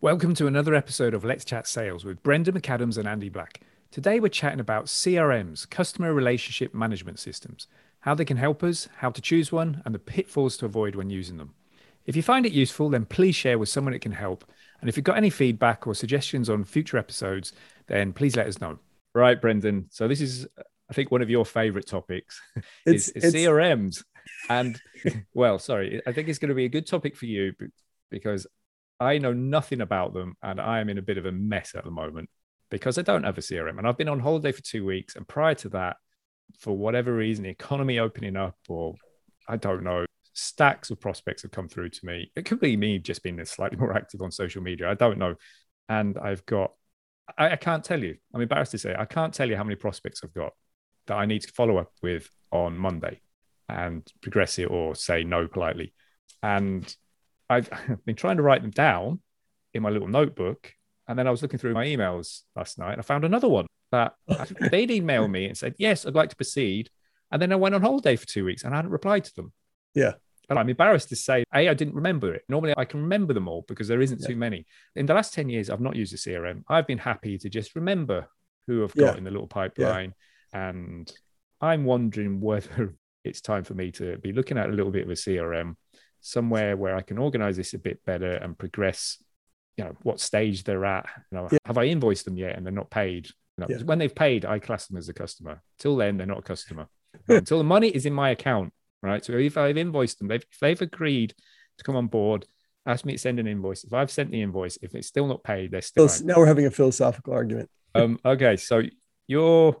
Welcome to another episode of Let's Chat Sales with Brendan McAdams and Andy Black. Today we're chatting about CRMs, customer relationship management systems, how they can help us, how to choose one, and the pitfalls to avoid when using them. If you find it useful, then please share with someone it can help. And if you've got any feedback or suggestions on future episodes, then please let us know. Right, Brendan. So this is, I think, one of your favorite topics. It's, it's, it's CRMs. And well, sorry, I think it's going to be a good topic for you because I know nothing about them and I am in a bit of a mess at the moment because I don't have a CRM. And I've been on holiday for two weeks. And prior to that, for whatever reason, the economy opening up, or I don't know, stacks of prospects have come through to me. It could be me just being slightly more active on social media. I don't know. And I've got, I, I can't tell you, I'm embarrassed to say, I can't tell you how many prospects I've got that I need to follow up with on Monday and progress it or say no politely. And I've been trying to write them down in my little notebook. And then I was looking through my emails last night and I found another one that they'd emailed me and said, Yes, I'd like to proceed. And then I went on holiday for two weeks and I hadn't replied to them. Yeah. And I'm embarrassed to say, A, I didn't remember it. Normally I can remember them all because there isn't yeah. too many. In the last 10 years, I've not used a CRM. I've been happy to just remember who I've got yeah. in the little pipeline. Yeah. And I'm wondering whether it's time for me to be looking at a little bit of a CRM somewhere where I can organize this a bit better and progress, you know, what stage they're at. You know, yeah. have I invoiced them yet and they're not paid? You know, yeah. When they've paid, I class them as a customer. Till then, they're not a customer. Until the money is in my account, right? So if I've invoiced them, they've, they've agreed to come on board, ask me to send an invoice. If I've sent the invoice, if it's still not paid, they're still. Now we're having a philosophical argument. um, okay, so you're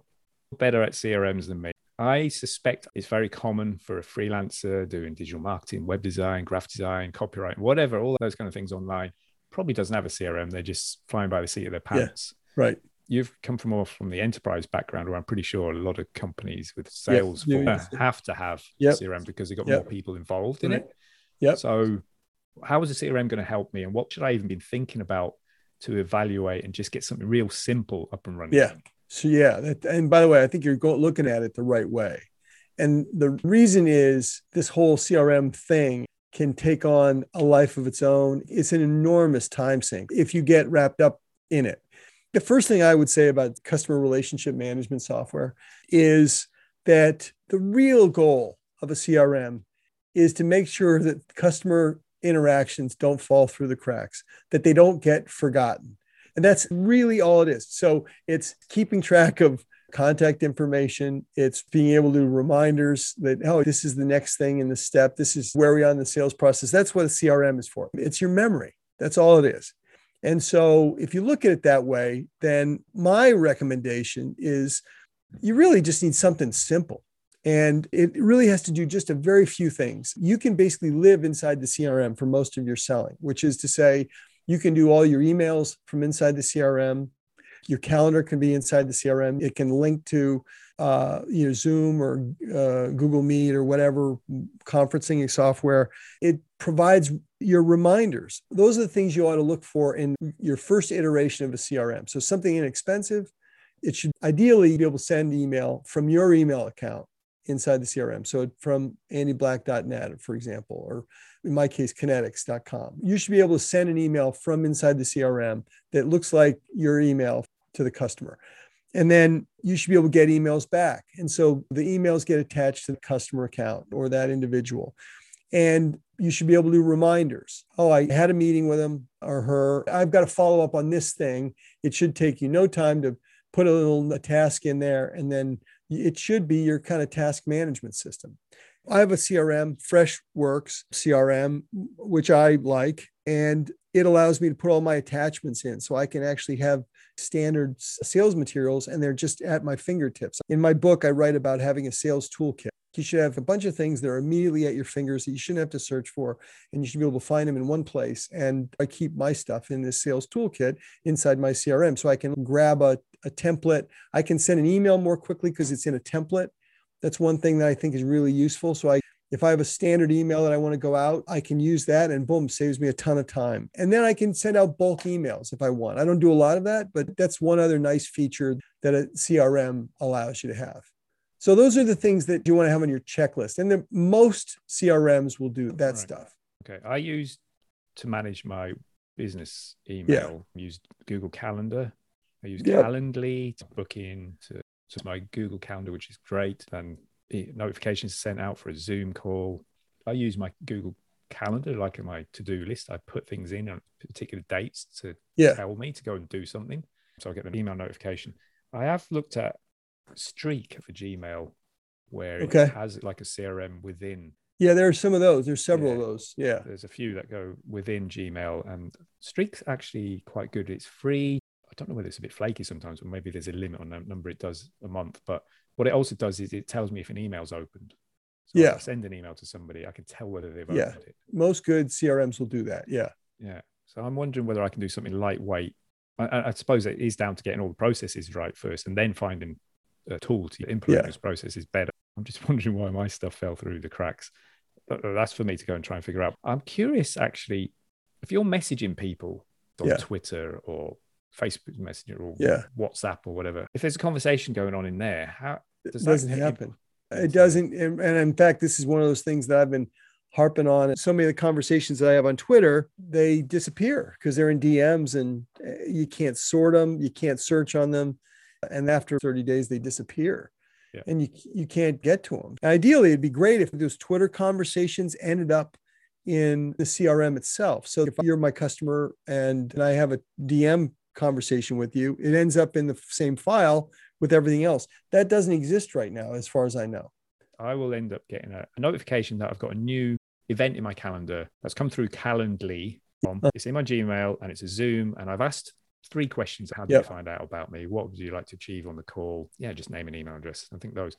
better at CRMs than me. I suspect it's very common for a freelancer doing digital marketing, web design, graphic design, copyright, whatever, all those kind of things online. Probably doesn't have a CRM. They're just flying by the seat of their pants. Yeah, right. You've come from more from the enterprise background, where I'm pretty sure a lot of companies with sales yeah, have to have yep. CRM because they've got yep. more people involved in it. Yeah. So, how is a CRM going to help me, and what should I even be thinking about to evaluate and just get something real simple up and running? Yeah. So yeah, that, and by the way, I think you're go, looking at it the right way. And the reason is this whole CRM thing can take on a life of its own. It's an enormous time sink if you get wrapped up in it. The first thing I would say about customer relationship management software is that the real goal of a CRM is to make sure that customer interactions don't fall through the cracks, that they don't get forgotten. And that's really all it is. So it's keeping track of contact information. It's being able to do reminders that, oh, this is the next thing in the step. This is where we are in the sales process. That's what a CRM is for. It's your memory. That's all it is. And so if you look at it that way, then my recommendation is you really just need something simple. And it really has to do just a very few things. You can basically live inside the CRM for most of your selling, which is to say, you can do all your emails from inside the CRM. Your calendar can be inside the CRM. It can link to uh, you know Zoom or uh, Google Meet or whatever conferencing software. It provides your reminders. Those are the things you ought to look for in your first iteration of a CRM. So something inexpensive. It should ideally be able to send email from your email account inside the CRM. So from andyblack.net, for example, or in my case, kinetics.com. You should be able to send an email from inside the CRM that looks like your email to the customer. And then you should be able to get emails back. And so the emails get attached to the customer account or that individual. And you should be able to do reminders. Oh, I had a meeting with him or her. I've got to follow up on this thing. It should take you no time to put a little task in there and then it should be your kind of task management system. I have a CRM, Freshworks CRM, which I like, and it allows me to put all my attachments in so I can actually have standard sales materials and they're just at my fingertips. In my book, I write about having a sales toolkit. You should have a bunch of things that are immediately at your fingers that you shouldn't have to search for, and you should be able to find them in one place. And I keep my stuff in this sales toolkit inside my CRM so I can grab a, a template. I can send an email more quickly because it's in a template that's one thing that I think is really useful. So I if I have a standard email that I want to go out, I can use that and boom, saves me a ton of time. And then I can send out bulk emails if I want. I don't do a lot of that, but that's one other nice feature that a CRM allows you to have. So those are the things that you want to have on your checklist. And the most CRMs will do that right. stuff. Okay. I use to manage my business email. Yeah. Use Google Calendar. I use yep. Calendly to book in to, to my Google Calendar, which is great. And notifications sent out for a Zoom call. I use my Google Calendar, like in my to-do list. I put things in on particular dates to yeah. tell me to go and do something. So I get an email notification. I have looked at Streak for Gmail, where okay. it has like a CRM within. Yeah, there are some of those. There's several yeah. of those. Yeah. There's a few that go within Gmail, and Streak's actually quite good. It's free. I don't know whether it's a bit flaky sometimes, or maybe there's a limit on the number it does a month. But what it also does is it tells me if an email's opened. So yeah. send an email to somebody, I can tell whether they've yeah. opened it. Most good CRMs will do that. Yeah. Yeah. So I'm wondering whether I can do something lightweight. I, I suppose it is down to getting all the processes right first and then finding a tool to implement yeah. those processes better. I'm just wondering why my stuff fell through the cracks. Uh, uh, that's for me to go and try and figure out. I'm curious, actually, if you're messaging people on yeah. Twitter or Facebook Messenger or yeah. WhatsApp or whatever, if there's a conversation going on in there, how does it doesn't happen? It doesn't. And in fact, this is one of those things that I've been harping on. So many of the conversations that I have on Twitter, they disappear because they're in DMs and eh, you can't sort them, you can't search on them. And after 30 days, they disappear. Yeah. And you, you can't get to them. Ideally, it'd be great if those Twitter conversations ended up in the CRM itself. So if you're my customer and, and I have a DM conversation with you, it ends up in the same file with everything else. That doesn't exist right now, as far as I know. I will end up getting a, a notification that I've got a new event in my calendar that's come through Calendly. Um, it's in my Gmail and it's a Zoom. And I've asked three questions. How do yep. you find out about me? What would you like to achieve on the call? Yeah, just name an email address. I think those.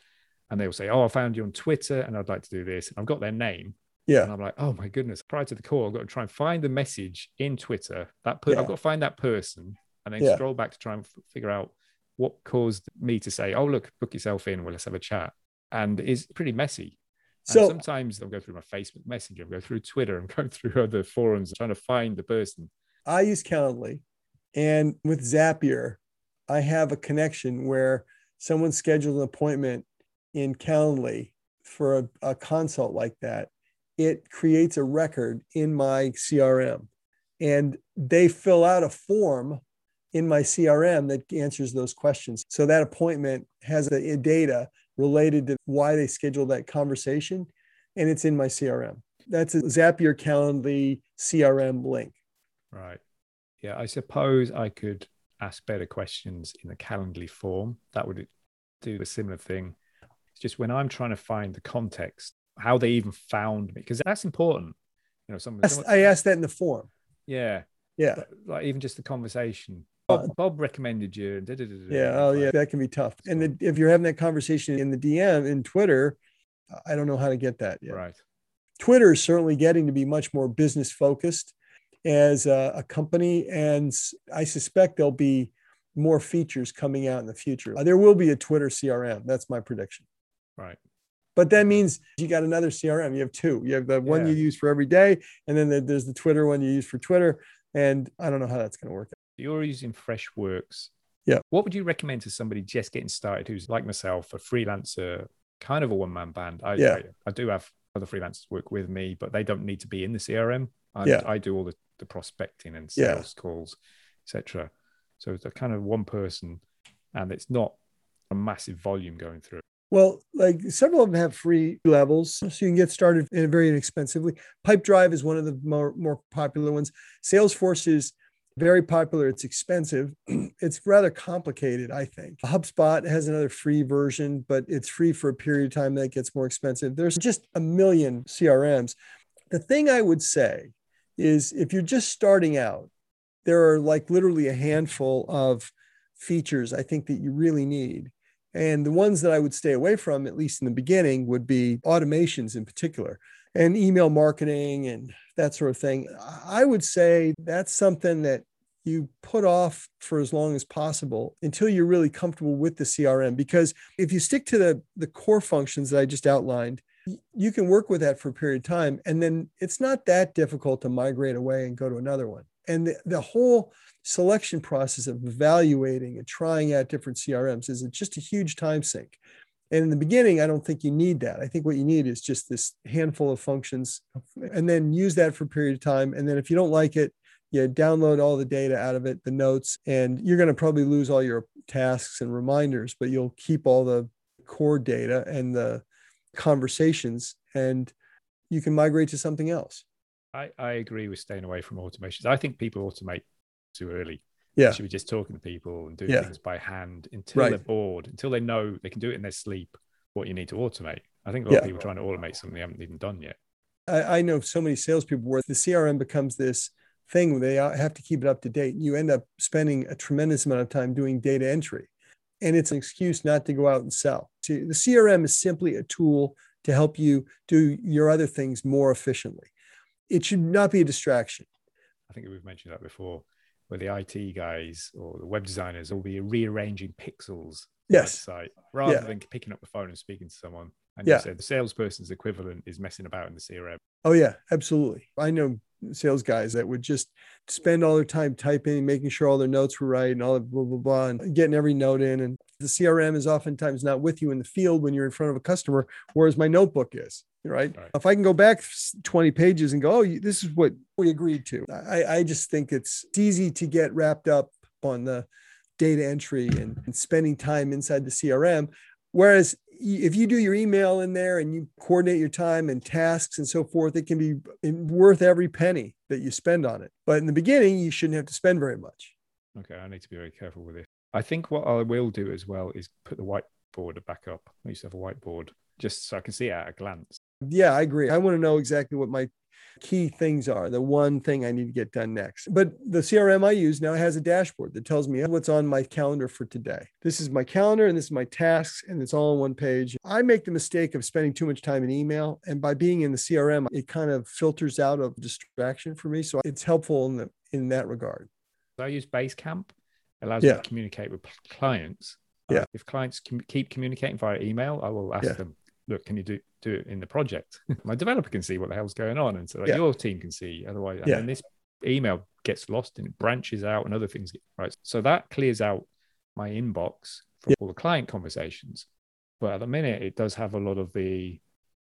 And they will say, Oh, I found you on Twitter and I'd like to do this. And I've got their name. Yeah. And I'm like, oh my goodness. Prior to the call, I've got to try and find the message in Twitter. That per- yeah. I've got to find that person and then yeah. scroll back to try and f- figure out what caused me to say, oh, look, book yourself in. Well, let's have a chat. And it's pretty messy. And so sometimes I'll go through my Facebook Messenger, I'll go through Twitter, and go through other forums trying to find the person. I use Calendly. And with Zapier, I have a connection where someone scheduled an appointment in Calendly for a, a consult like that. It creates a record in my CRM and they fill out a form in my CRM that answers those questions. So that appointment has a, a data related to why they scheduled that conversation, and it's in my CRM. That's a Zapier Calendly CRM link. Right. Yeah, I suppose I could ask better questions in the Calendly form. That would do a similar thing. It's just when I'm trying to find the context, how they even found me, because that's important. You know, someone, someone, I asked that in the form. Yeah. Yeah. Like even just the conversation Bob, uh, Bob recommended you. Da, da, da, yeah, oh yeah, that can be tough. And the, if you're having that conversation in the DM in Twitter, I don't know how to get that yet. Right. Twitter is certainly getting to be much more business focused as a, a company, and I suspect there'll be more features coming out in the future. Uh, there will be a Twitter CRM. That's my prediction. Right. But that means you got another CRM. You have two. You have the one yeah. you use for every day, and then there's the Twitter one you use for Twitter. And I don't know how that's going to work you're using Freshworks. Yeah. What would you recommend to somebody just getting started who's like myself, a freelancer, kind of a one man band? I, yeah. I, I, do have other freelancers work with me, but they don't need to be in the CRM. I, yeah. I do all the, the prospecting and sales yeah. calls, etc. So it's a kind of one person and it's not a massive volume going through. Well, like several of them have free levels, so you can get started in very inexpensively. Pipedrive is one of the more, more popular ones. Salesforce is very popular. It's expensive. it's rather complicated, I think. HubSpot has another free version, but it's free for a period of time that gets more expensive. There's just a million CRMs. The thing I would say is if you're just starting out, there are like literally a handful of features I think that you really need. And the ones that I would stay away from, at least in the beginning, would be automations in particular and email marketing and that sort of thing. I would say that's something that you put off for as long as possible until you're really comfortable with the CRM. Because if you stick to the, the core functions that I just outlined, you can work with that for a period of time. And then it's not that difficult to migrate away and go to another one. And the, the whole selection process of evaluating and trying out different CRMs is just a huge time sink. And in the beginning, I don't think you need that. I think what you need is just this handful of functions and then use that for a period of time. And then if you don't like it, you download all the data out of it, the notes, and you're going to probably lose all your tasks and reminders, but you'll keep all the core data and the conversations and you can migrate to something else. I, I agree with staying away from automations. I think people automate too early. Yeah. should be just talking to people and doing Yeah. things by hand until Right. they're bored, until they know they can do it in their sleep, what you need to automate. I think a lot of people trying to automate something they haven't even done yet. I, I know so many salespeople where the CRM becomes this thing where they have to keep it up to date. You end up spending a tremendous amount of time doing data entry, and it's an excuse not to go out and sell. See, the CRM is simply a tool to help you do your other things more efficiently. It should not be a distraction. I think we've mentioned that before, where the IT guys or the web designers will be rearranging pixels on the Yes. website rather Yeah. than picking up the phone and speaking to someone. And Yeah. you said the salesperson's equivalent is messing about in the CRM. Oh yeah, absolutely. I know sales guys that would just spend all their time typing, making sure all their notes were right and all that blah blah blah, and getting every note in. And the CRM is oftentimes not with you in the field when you're in front of a customer, whereas my notebook is. Right. Right. If I can go back 20 pages and go, oh, this is what we agreed to. I, I just think it's easy to get wrapped up on the data entry and, and spending time inside the CRM. Whereas if you do your email in there and you coordinate your time and tasks and so forth, it can be worth every penny that you spend on it. But in the beginning, you shouldn't have to spend very much. Okay, I need to be very careful with this. I think what I will do as well is put the whiteboard back up. I used to have a whiteboard just so I can see it at a glance. Yeah, I agree. I want to know exactly what my key things are, the one thing I need to get done next. But the CRM I use now has a dashboard that tells me what's on my calendar for today. This is my calendar and this is my tasks, and it's all on one page. I make the mistake of spending too much time in email. And by being in the CRM, it kind of filters out of distraction for me. So it's helpful in, the, in that regard. I use Basecamp. It allows me to communicate with clients. Yeah. If clients keep communicating via email, I will ask Yeah. them, look, can you do, do it in the project? My developer can see what the hell's going on. And so like, Yeah. your team can see. Otherwise, and Yeah. then this email gets lost and it branches out and other things get right. So that clears out my inbox for Yeah. all the client conversations. But at the minute, it does have a lot of the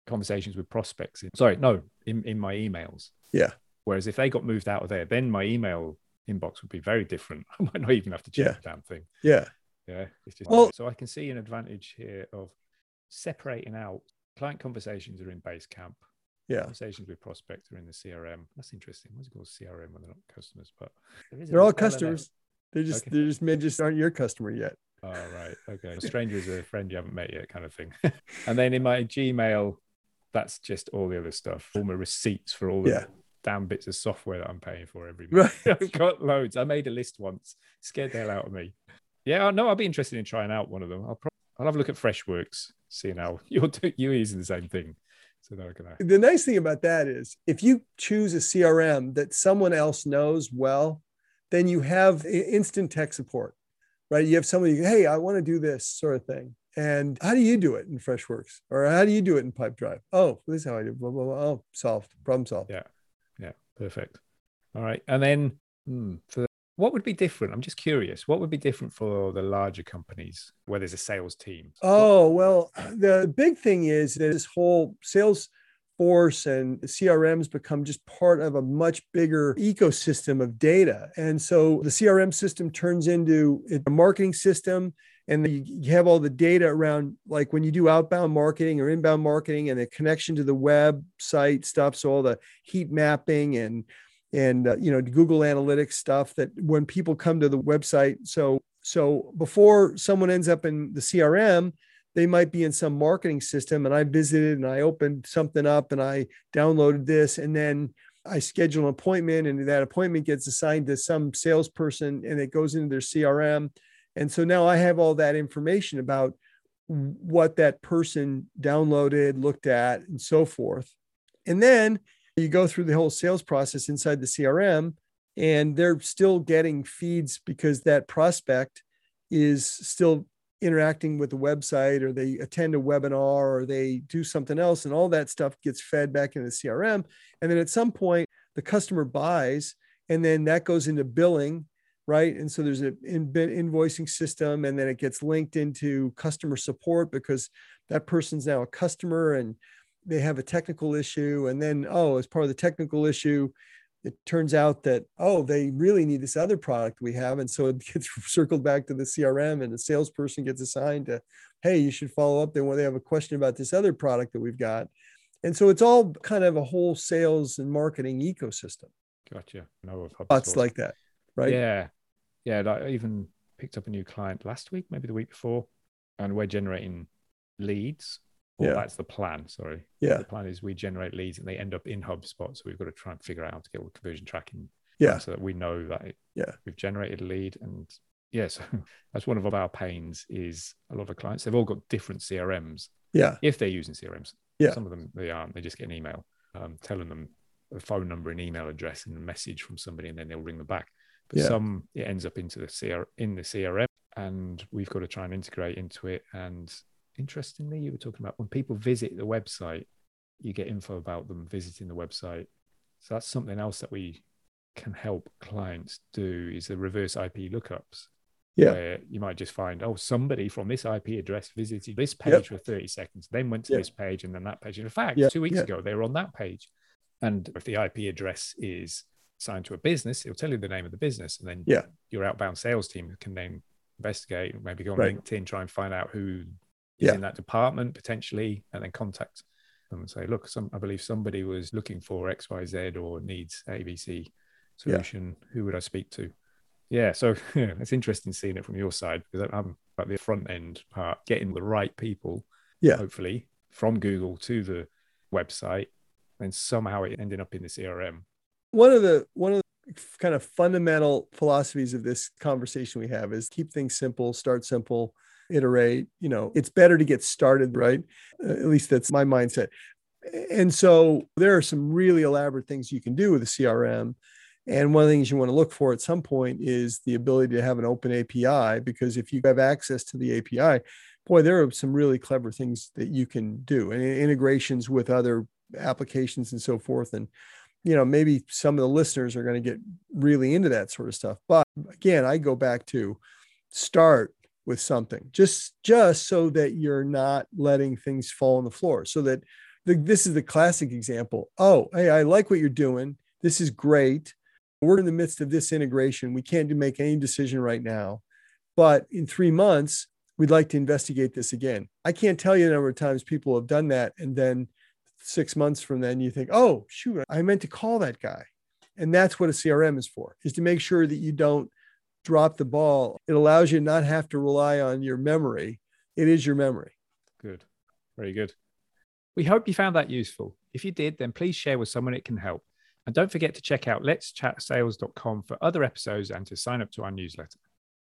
conversations with prospects. In, sorry, no, in, in my emails. Yeah. Whereas if they got moved out of there, then my email inbox would be very different. I might not even have to check Yeah. the damn thing. Yeah. Yeah. It's just Well- so I can see an advantage here of separating out client conversations are in Basecamp. Yeah. Conversations with prospects are in the CRM. That's interesting. What's it called CRM when they're not customers? But there is They're all customers. They're just, Okay. they're just, may just aren't your customer yet. Oh, right. Okay. A stranger is a friend you haven't met yet, kind of thing. and then in my Gmail, that's just all the other stuff, all my receipts for all the Yeah. damn bits of software that I'm paying for every month. Right. I've got loads. I made a list once, scared the hell out of me. Yeah, no, I'll be interested in trying out one of them. I'll, pro- I'll have a look at Freshworks, seeing how you're, you're using the same thing. So now I can. The nice thing about that is if you choose a CRM that someone else knows well, then you have instant tech support, right? You have somebody, hey, I want to do this sort of thing. And how do you do it in Freshworks? Or how do you do it in Pipedrive? Oh, this is how I do. Blah, blah, blah. Oh, solved. Problem solved. Yeah. Yeah, perfect. All right. And then hmm, for what would be different? I'm just curious. What would be different for the larger companies where there's a sales team? Oh, well, the big thing is that this whole sales force and CRMs become just part of a much bigger ecosystem of data. And so the CRM system turns into a marketing system. And you you have all the data around, like when you do outbound marketing or inbound marketing, and the connection to the website stuff. So all the heat mapping and and uh, you know Google Analytics stuff that when people come to the website. So so before someone ends up in the CRM, they might be in some marketing system and i visited and i opened something up and i downloaded this and then i schedule an appointment and that appointment gets assigned to some salesperson and it goes into their crm and so now i have all that information about what that person downloaded looked at and so forth and then you go through the whole sales process inside the crm and they're still getting feeds because that prospect is still interacting with the website or they attend a webinar or they do something else and all that stuff gets fed back into the crm and then at some point the customer buys and then that goes into billing right? And so there's an in, invoicing system and then it gets linked into customer support because that person's now a customer and they have a technical issue and then oh as part of the technical issue it turns out that oh they really need this other product we have. And so it gets circled back to the crm and the salesperson gets assigned to hey you should follow up. Then when they have a question about this other product that we've got. And so it's all kind of a whole sales and marketing ecosystem. Gotcha. No thoughts like that right? Yeah. Yeah like I even picked up a new client last week maybe the week before and we're generating leads well, yeah. that's the plan. Sorry. Yeah. The plan is we generate leads and they end up in HubSpot. So we've got to try and figure out how to get all conversion tracking. Yeah. So that we know that it, yeah we've generated a lead. And yeah, so that's one of our pains is a lot of clients, they've all got different CRMs. Yeah. If they're using CRMs. Yeah. Some of them they aren't. They just get an email um, telling them a phone number and email address and a message from somebody and then they'll ring them back. But yeah. some it ends up into the CR in the CRM and we've got to try and integrate into it and interestingly, you were talking about when people visit the website, you get info about them visiting the website. So that's something else that we can help clients do is the reverse IP lookups. Yeah. Where you might just find, oh, somebody from this IP address visited this page yep. for 30 seconds, then went to yep. this page and then that page. In fact, yep. two weeks ago, they were on that page. And if the IP address is signed to a business, it'll tell you the name of the business. And then yeah. your outbound sales team can then investigate, maybe go on right. LinkedIn, try and find out who yeah. in that department potentially, and then contact them and say, look, some, I believe somebody was looking for X, Y, Z or needs ABC solution. Yeah. Who would I speak to? Yeah, so yeah, it's interesting seeing it from your side because I'm at the front end part, getting the right people, yeah, hopefully from Google to the website, and somehow it ended up in the CRM. One of the one of the kind of fundamental philosophies of this conversation we have is keep things simple, start simple, iterate you know it's better to get started right? Uh, at least that's my mindset. And so there are some really elaborate things you can do with a crm and one of the things you want to look for at some point is the ability to have an open api because if you have access to the api boy there are some really clever things that you can do and integrations with other applications and so forth. And you know maybe some of the listeners are going to get really into that sort of stuff. But again i go back to start with something just just so that you're not letting things fall on the floor. So that the, this is the classic example. Oh hey i like what you're doing. This is great. We're in the midst of this integration. We can't make any decision right now. But in three months we'd like to investigate this again. I can't tell you the number of times people have done that. And then six months from then you think oh shoot i meant to call that guy. And that's what a crm is for is to make sure that you don't drop the ball. It allows you not have to rely on your memory. It is your memory. Good. Very good. We hope you found that useful. If you did, then please share with someone it can help. And don't forget to check out letschatsales.com for other episodes and to sign up to our newsletter.